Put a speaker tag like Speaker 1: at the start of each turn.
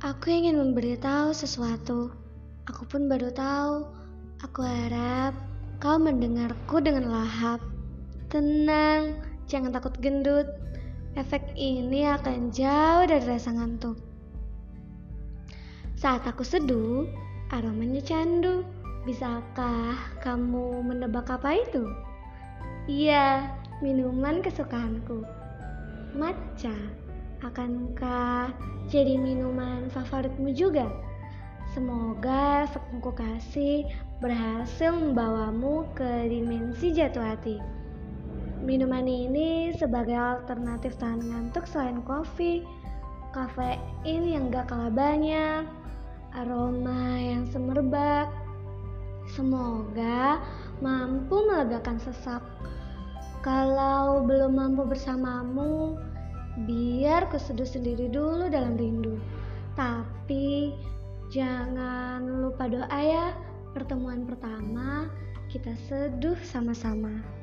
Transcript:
Speaker 1: Aku ingin memberitahu sesuatu. Aku pun baru tahu. Aku harap kau mendengarku dengan lahap. Tenang, jangan takut gendut. Efek ini akan jauh dari rasa ngantuk. Saat aku seduh, aromanya candu. Bisakah kamu menebak apa itu? Iya, minuman kesukaanku. Matcha. Akankah jadi minuman favoritmu juga? Semoga efek kasih berhasil membawamu ke dimensi jatuh hati. Minuman ini sebagai alternatif tahan ngantuk selain kopi, kafein yang gak kalah banyak, aroma yang semerbak. Semoga mampu melegakan sesak. Kalau belum mampu bersamamu, biar keseduh sendiri dulu dalam rindu. Tapi jangan lupa doa ya, pertemuan pertama kita seduh sama-sama.